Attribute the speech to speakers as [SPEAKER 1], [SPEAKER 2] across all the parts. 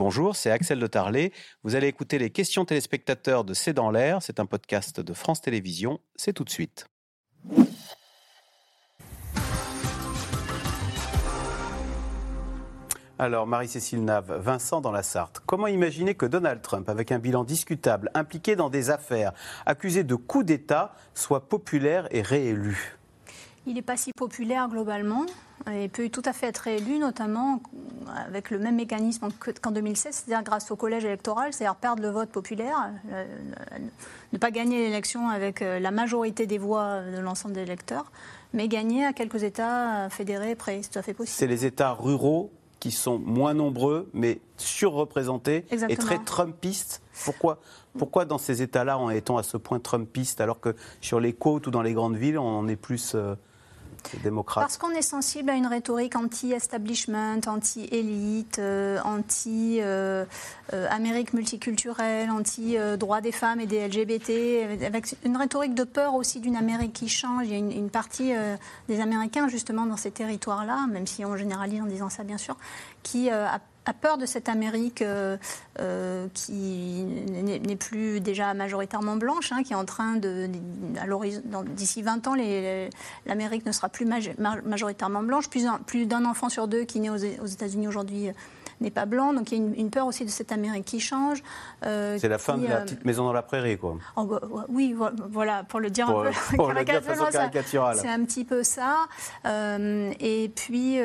[SPEAKER 1] Bonjour, c'est Axel de Tarlet. Vous allez écouter les questions téléspectateurs de C'est dans l'air. C'est un podcast de France Télévisions. C'est tout de suite. Alors, Marie-Cécile Nave, Vincent dans la Sarthe, comment imaginer que Donald Trump, avec un bilan discutable, impliqué dans des affaires, accusé de coup d'État, soit populaire et réélu?
[SPEAKER 2] Il n'est pas si populaire globalement. Il peut tout à fait être réélu, notamment avec le même mécanisme qu'en 2016, c'est-à-dire grâce au collège électoral, c'est-à-dire perdre le vote populaire, euh, ne pas gagner l'élection avec euh, la majorité des voix de l'ensemble des électeurs, mais gagner à quelques États fédérés près. C'est tout à fait possible.
[SPEAKER 1] C'est les États ruraux qui sont moins nombreux, mais surreprésentés et très trumpistes. Pourquoi, pourquoi dans ces États-là est-on à ce point trumpiste, alors que sur les côtes ou dans les grandes villes, on est plus... Euh,
[SPEAKER 2] parce qu'on est sensible à une rhétorique anti-establishment, anti-élite, euh, anti-Amérique euh, euh, multiculturelle, anti-droits des femmes et des LGBT, avec une rhétorique de peur aussi d'une Amérique qui change. Il y a une, partie des Américains, justement, dans ces territoires-là, même si on généralise en disant ça, bien sûr, qui a a peur de cette Amérique euh, euh, qui n'est plus déjà majoritairement blanche, hein, qui est en train de, d'ici 20 ans, l'Amérique ne sera plus majoritairement blanche. Plus, d'un enfant sur deux qui naît aux, aux États-Unis aujourd'hui n'est pas blanc. Donc il y a une, peur aussi de cette Amérique qui change.
[SPEAKER 1] Euh, c'est la fin de la euh, petite maison dans la prairie, quoi.
[SPEAKER 2] Oh, bah, oui, voilà, pour le dire un peu pour. C'est un petit peu ça. Euh, et puis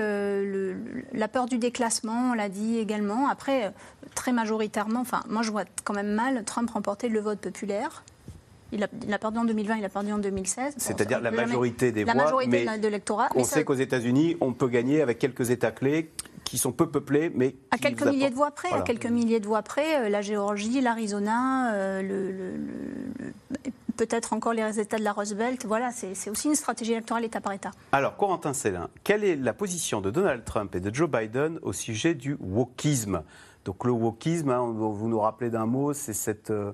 [SPEAKER 2] la peur du déclassement, on l'a dit également. Après, très majoritairement, enfin, moi je vois quand même mal Trump remporter le vote populaire. Il a, perdu en 2020, il a perdu en 2016.
[SPEAKER 1] C'est-à-dire la majorité des voix. La majorité de l'électorat. On sait qu'aux États-Unis, on peut gagner avec quelques États clés qui sont peu peuplés, mais
[SPEAKER 2] à quelques milliers de voix près. À quelques milliers de voix près, euh, la Géorgie, l'Arizona, euh, le, peut-être encore les États de la Roosevelt. Voilà, c'est aussi une stratégie électorale État par État.
[SPEAKER 1] Alors, Corentin Célin, quelle est la position de Donald Trump et de Joe Biden au sujet du wokisme? Donc, le wokisme, hein, vous nous rappelez d'un mot, c'est cette euh,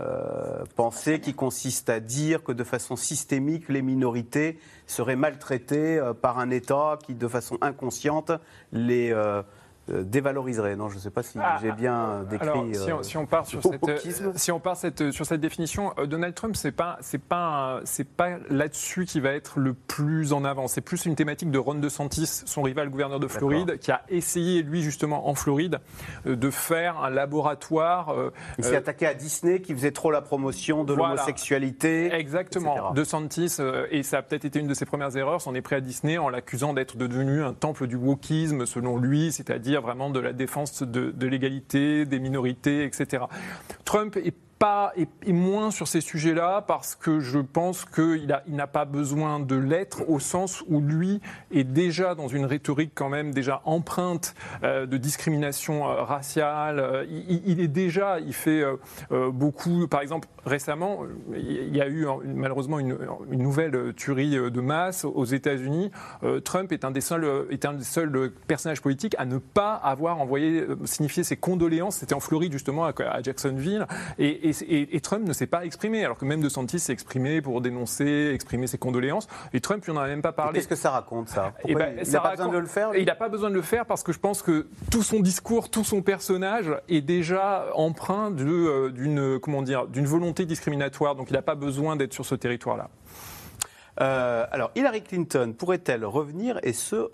[SPEAKER 1] euh, pensée qui consiste à dire que de façon systémique, les minorités seraient maltraitées euh, par un État qui, de façon inconsciente, les euh, dévaloriserait. Non, je ne sais pas si ah, j'ai bien décrit. Alors,
[SPEAKER 3] si, on, si, on, part sur cette, si on part cette, sur cette définition, Donald Trump, c'est pas c'est pas c'est pas là-dessus qui va être le plus en avant. C'est plus une thématique de Ron DeSantis, son rival gouverneur de Floride, qui a essayé lui justement en Floride de faire un laboratoire.
[SPEAKER 1] Il s'est attaqué à Disney qui faisait trop la promotion de l'homosexualité.
[SPEAKER 3] Exactement. DeSantis et ça a peut-être été une de ses premières erreurs, s'en est pris à Disney en l'accusant d'être devenu un temple du wokisme selon lui, c'est-à-dire vraiment de la défense de, de l'égalité, des minorités, etc. Trump est pas et, moins sur ces sujets-là parce que je pense qu'il n'a il pas besoin de l'être au sens où lui est déjà dans une rhétorique quand même déjà empreinte euh, de discrimination euh, raciale. Euh, il, est déjà, il fait beaucoup, par exemple récemment, il y a eu malheureusement une, nouvelle tuerie de masse aux États-Unis. Trump est un des seuls, est un des seuls personnages politiques à ne pas avoir envoyé signifié ses condoléances. C'était en Floride justement à, Jacksonville Trump ne s'est pas exprimé, alors que même De Santis s'est exprimé pour dénoncer, exprimer ses condoléances. Et Trump, il n'en a même pas parlé.
[SPEAKER 1] Qu'est-ce que ça raconte, ça? Eh ben, Il n'a pas besoin de le faire
[SPEAKER 3] Il n'a pas besoin de le faire parce que je pense que tout son discours, tout son personnage est déjà empreint euh, d'une comment dire, d'une volonté discriminatoire. Donc il n'a pas besoin d'être sur ce territoire-là.
[SPEAKER 1] Euh, alors, Hillary Clinton pourrait-elle revenir et se,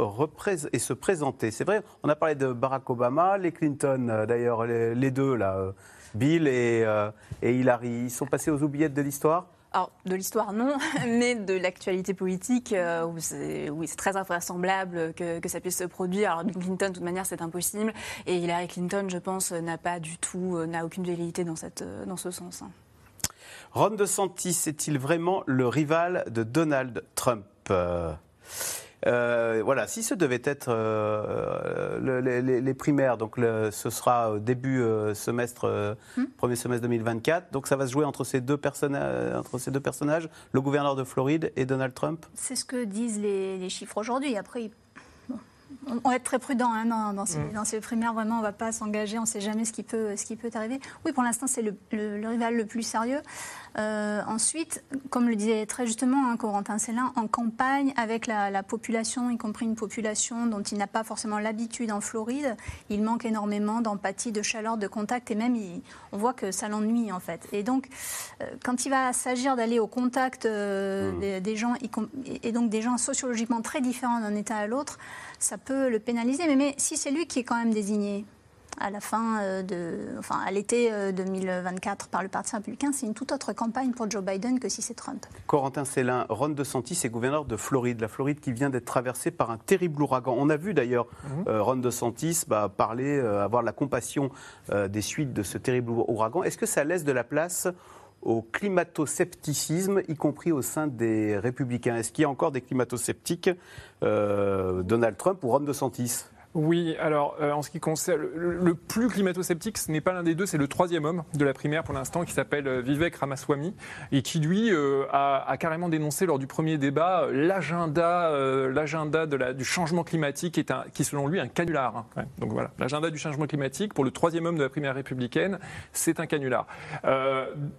[SPEAKER 1] et se présenter? C'est vrai, on a parlé de Barack Obama, les Clinton, euh, d'ailleurs, les, deux, là, Bill euh, et, Hillary, ils sont passés aux oubliettes de l'histoire?
[SPEAKER 4] Alors, de l'histoire, non, mais de l'actualité politique, oui, c'est très invraisemblable que, ça puisse se produire. Alors, Bill Clinton, de toute manière, c'est impossible. Et Hillary Clinton, je pense, n'a pas du tout, n'a aucune velléité dans, cette, dans ce sens.
[SPEAKER 1] Ron DeSantis est-il vraiment le rival de Donald Trump? Euh, voilà, si ce devait être euh, les, primaires, donc ce sera début euh, semestre, hmm. premier semestre 2024. Donc ça va se jouer entre ces deux personnages, entre ces deux personnages, le gouverneur de Floride et Donald Trump.
[SPEAKER 2] C'est ce que disent les, chiffres aujourd'hui. Après, on va être très prudent hein, dans, ces, primaires. Vraiment, on ne va pas s'engager. On ne sait jamais ce qui peut, ce qui peut arriver. Oui, pour l'instant, c'est le, rival le plus sérieux. Euh, ensuite, comme le disait très justement hein, Corentin Célin, en campagne avec la, population, y compris une population dont il n'a pas forcément l'habitude en Floride, il manque énormément d'empathie, de chaleur, de contact, et même on voit que ça l'ennuie en fait. Et donc, euh, quand il va s'agir d'aller au contact euh, mmh. des, gens, et donc des gens sociologiquement très différents d'un État à l'autre, ça peut le pénaliser. Mais, mais si c'est lui qui est quand même désigné, à la fin euh, de, enfin à l'été 2024 euh, par le Parti républicain, c'est une toute autre campagne pour Joe Biden que si c'est Trump.
[SPEAKER 1] Corentin Célin, Ron DeSantis est gouverneur de Floride, la Floride qui vient d'être traversée par un terrible ouragan. On a vu d'ailleurs mhm. euh, Ron DeSantis bah, parler, avoir la compassion des suites de ce terrible ouragan. Est-ce que ça laisse de la place au climato-scepticisme, y compris au sein des républicains. Est-ce qu'il y a encore des climato-sceptiques, Donald Trump ou Ron DeSantis?
[SPEAKER 3] Oui, alors euh, en ce qui concerne le, plus climato-sceptique, ce n'est pas l'un des deux, c'est le troisième homme de la primaire pour l'instant qui s'appelle euh, Vivek Ramaswamy et qui lui euh, a, carrément dénoncé lors du premier débat l'agenda, l'agenda du changement climatique est un, qui selon lui un canular. Hein, Donc voilà, l'agenda du changement climatique pour le troisième homme de la primaire républicaine, c'est un canular.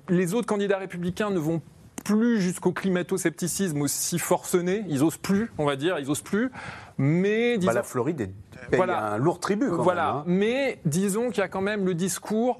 [SPEAKER 3] les autres candidats républicains ne vont plus jusqu'au climato-scepticisme aussi forcené. Ils osent plus, on va dire, ils osent plus. Mais
[SPEAKER 1] bah, la Floride est voilà. un lourd tribut. voilà.
[SPEAKER 3] Hein. Mais disons qu'il y a quand même le discours.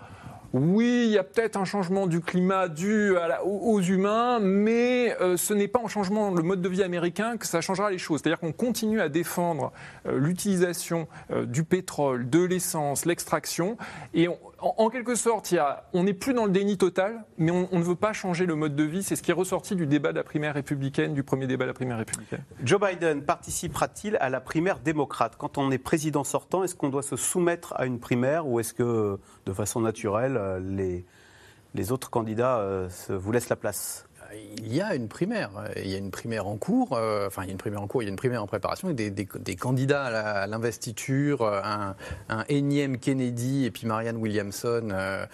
[SPEAKER 3] Oui, il y a peut-être un changement du climat dû aux humains, mais euh, ce n'est pas en changement le mode de vie américain que ça changera les choses. C'est-à-dire qu'on continue à défendre euh, l'utilisation euh, du pétrole, de l'essence, l'extraction, et on, en, quelque sorte, on n'est plus dans le déni total, mais on, ne veut pas changer le mode de vie. C'est ce qui est ressorti du débat de la primaire républicaine, du premier débat de la primaire républicaine.
[SPEAKER 1] Joe Biden participera-t-il à la primaire démocrate? Quand on est président sortant, est-ce qu'on doit se soumettre à une primaire ou est-ce que, de façon naturelle, les, les autres candidats euh, vous laissent la place?
[SPEAKER 5] Il y a une primaire. Il y a une primaire en cours. Euh, enfin, il y a une primaire en cours. Il y a une primaire en préparation. Et des, des, candidats à l'investiture, un, un, énième Kennedy et puis Marianne Williamson.
[SPEAKER 1] Euh,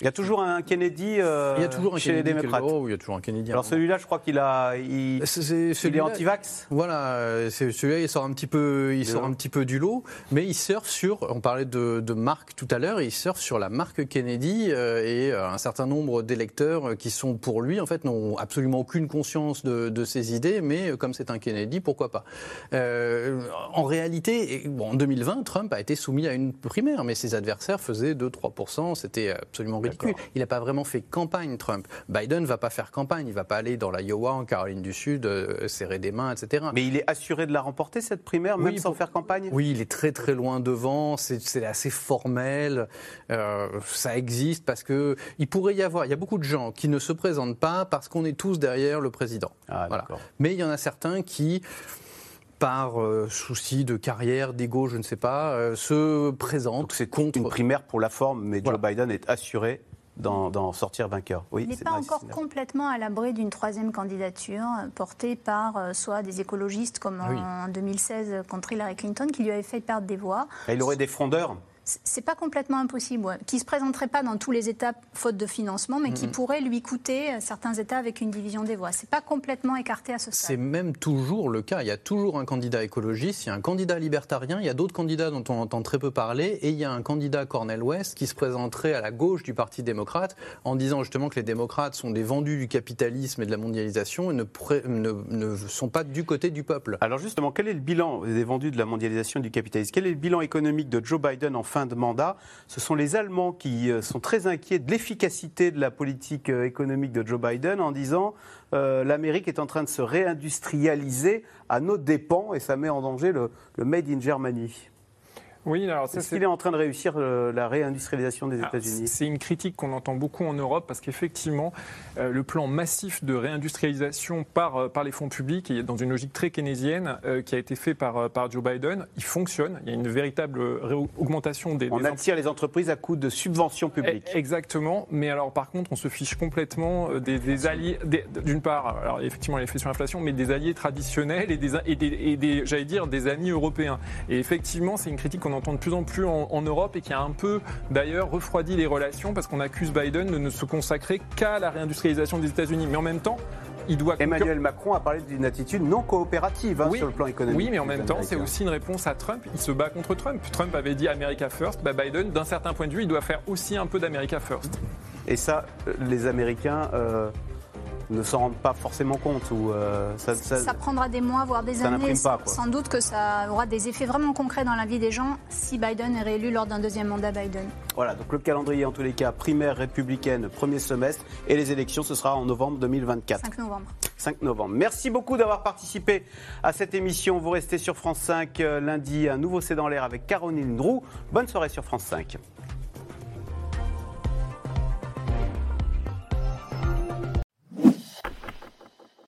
[SPEAKER 1] il y a toujours un Kennedy euh, il y a toujours un chez Kennedy les démocrates.
[SPEAKER 5] il y a toujours un Kennedy.
[SPEAKER 1] Alors celui-là, je crois qu'il a, il, est, est anti-vax.
[SPEAKER 5] Voilà, celui-là, il sort un petit peu, il sort un petit peu du lot, mais il surfe sur. On parlait de, de marque tout à l'heure, il surfe sur la marque Kennedy et un certain nombre d'électeurs qui sont pour lui en fait n'ont absolument aucune conscience de, ses idées, mais comme c'est un Kennedy, pourquoi pas. Euh, En réalité, bon, en 2020, Trump a été soumis à une primaire, mais ses adversaires faisaient 2-3%, c'était absolument ridicule. Il n'a pas vraiment fait campagne, Trump. Biden ne va pas faire campagne, il ne va pas aller dans l'Iowa, en Caroline du Sud, euh, serrer des mains, etc.
[SPEAKER 1] Mais il est assuré de la remporter, cette primaire, même sans faire campagne?
[SPEAKER 5] Oui, il est très très loin devant, c'est assez formel, euh, ça existe parce que il pourrait y avoir, il y a beaucoup de gens qui ne se présentent pas parce qu'on est tous derrière le président.
[SPEAKER 1] Ah,
[SPEAKER 5] Mais il y en a certains qui par euh, souci de carrière, d'ego, je ne sais pas, euh, se présentent
[SPEAKER 1] c'est contre une primaire pour la forme, mais Joe Biden est assuré d'en sortir vainqueur.
[SPEAKER 2] Oui, il n'est pas encore complètement à l'abri d'une troisième candidature portée par euh, soit des écologistes comme en 2016 contre Hillary Clinton qui lui avait fait perdre des voix.
[SPEAKER 1] il aurait des frondeurs
[SPEAKER 2] c'est pas complètement impossible, qui ne se présenterait pas dans tous les États faute de financement, mais qui pourrait lui coûter certains États avec une division des voix. C'est pas complètement écarté à ce stade.
[SPEAKER 5] C'est même toujours le cas. Il y a toujours un candidat écologiste, il y a un candidat libertarien, il y a d'autres candidats dont on entend très peu parler, et il y a un candidat Cornel West qui se présenterait à la gauche du Parti démocrate en disant justement que les démocrates sont des vendus du capitalisme et de la mondialisation et ne, ne, sont pas du côté du peuple.
[SPEAKER 1] Alors justement, quel est le bilan des vendus de la mondialisation et du capitalisme? Quel est le bilan économique de Joe Biden en fin de mandat. Ce sont les Allemands qui euh, sont très inquiets de l'efficacité de la politique euh, économique de Joe Biden en disant euh, l'Amérique est en train de se réindustrialiser à nos dépens et ça met en danger le Made in Germany.
[SPEAKER 3] Oui,
[SPEAKER 1] alors Est-ce qu'il est en train de réussir euh, la réindustrialisation des États-Unis?
[SPEAKER 3] C'est une critique qu'on entend beaucoup en Europe parce qu'effectivement, euh, le plan massif de réindustrialisation par, euh, par les fonds publics, dans une logique très keynésienne, qui a été fait par, par Joe Biden, il fonctionne. Il y a une véritable augmentation des.
[SPEAKER 1] On attire les entreprises à coût de subventions publiques.
[SPEAKER 3] Eh, exactement. Mais alors, par contre, on se fiche complètement des, alliés. D'une part, alors effectivement, l'effet sur l'inflation, mais des alliés traditionnels et des, et des, et des j'allais dire, des amis européens. Et effectivement, c'est une critique qu'on on entend de plus en plus en, Europe et qui a un peu d'ailleurs refroidi les relations parce qu'on accuse Biden de ne se consacrer qu'à la réindustrialisation des États-Unis. Mais en même temps, il doit.
[SPEAKER 1] Emmanuel Macron a parlé d'une attitude non coopérative hein, sur le plan économique.
[SPEAKER 3] Oui, mais en même temps, c'est aussi une réponse à Trump. Il se bat contre Trump. Trump avait dit America First. Bah, Biden, d'un certain point de vue, il doit faire aussi un peu d'America First.
[SPEAKER 1] Et ça, euh, les Américains. Euh, ne s'en rendent pas forcément compte ou
[SPEAKER 2] euh, ça, prendra des mois voire des années. Sans doute que ça aura des effets vraiment concrets dans la vie des gens si Biden est réélu lors d'un deuxième mandat Biden.
[SPEAKER 1] Voilà, donc le calendrier en tous les cas primaire républicaine premier semestre et les élections ce sera en novembre 2024.
[SPEAKER 2] 5 novembre.
[SPEAKER 1] 5 novembre. Merci beaucoup d'avoir participé à cette émission. Vous restez sur France 5 euh, lundi, un nouveau C'est dans l'air avec Caroline Drou. Bonne soirée sur France 5.